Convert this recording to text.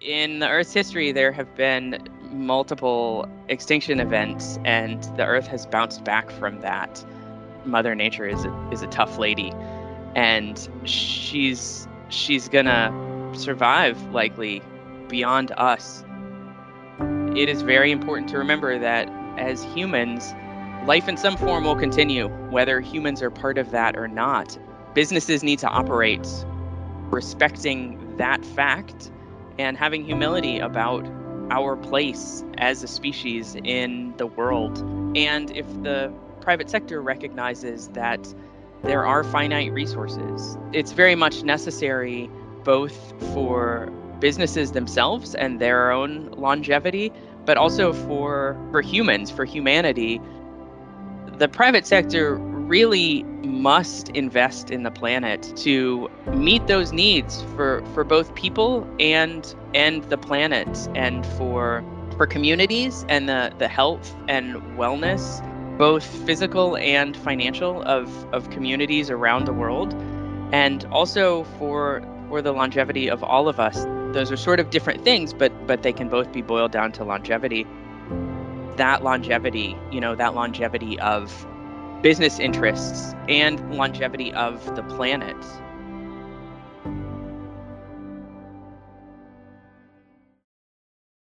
in the Earth's history, there have been multiple extinction events, and the Earth has bounced back from that. Mother Nature is a, is a tough lady, and she's she's gonna survive likely beyond us. It is very important to remember that as humans, life in some form will continue, whether humans are part of that or not. Businesses need to operate respecting that fact and having humility about our place as a species in the world. And if the private sector recognizes that there are finite resources, it's very much necessary both for businesses themselves and their own longevity, but also for, for humans, for humanity. The private sector really must invest in the planet to meet those needs for, for both people and and the planet and for for communities and the, the health and wellness, both physical and financial of, of communities around the world, and also for for the longevity of all of us. Those are sort of different things, but but they can both be boiled down to longevity. That longevity, you know, that longevity of business interests and longevity of the planet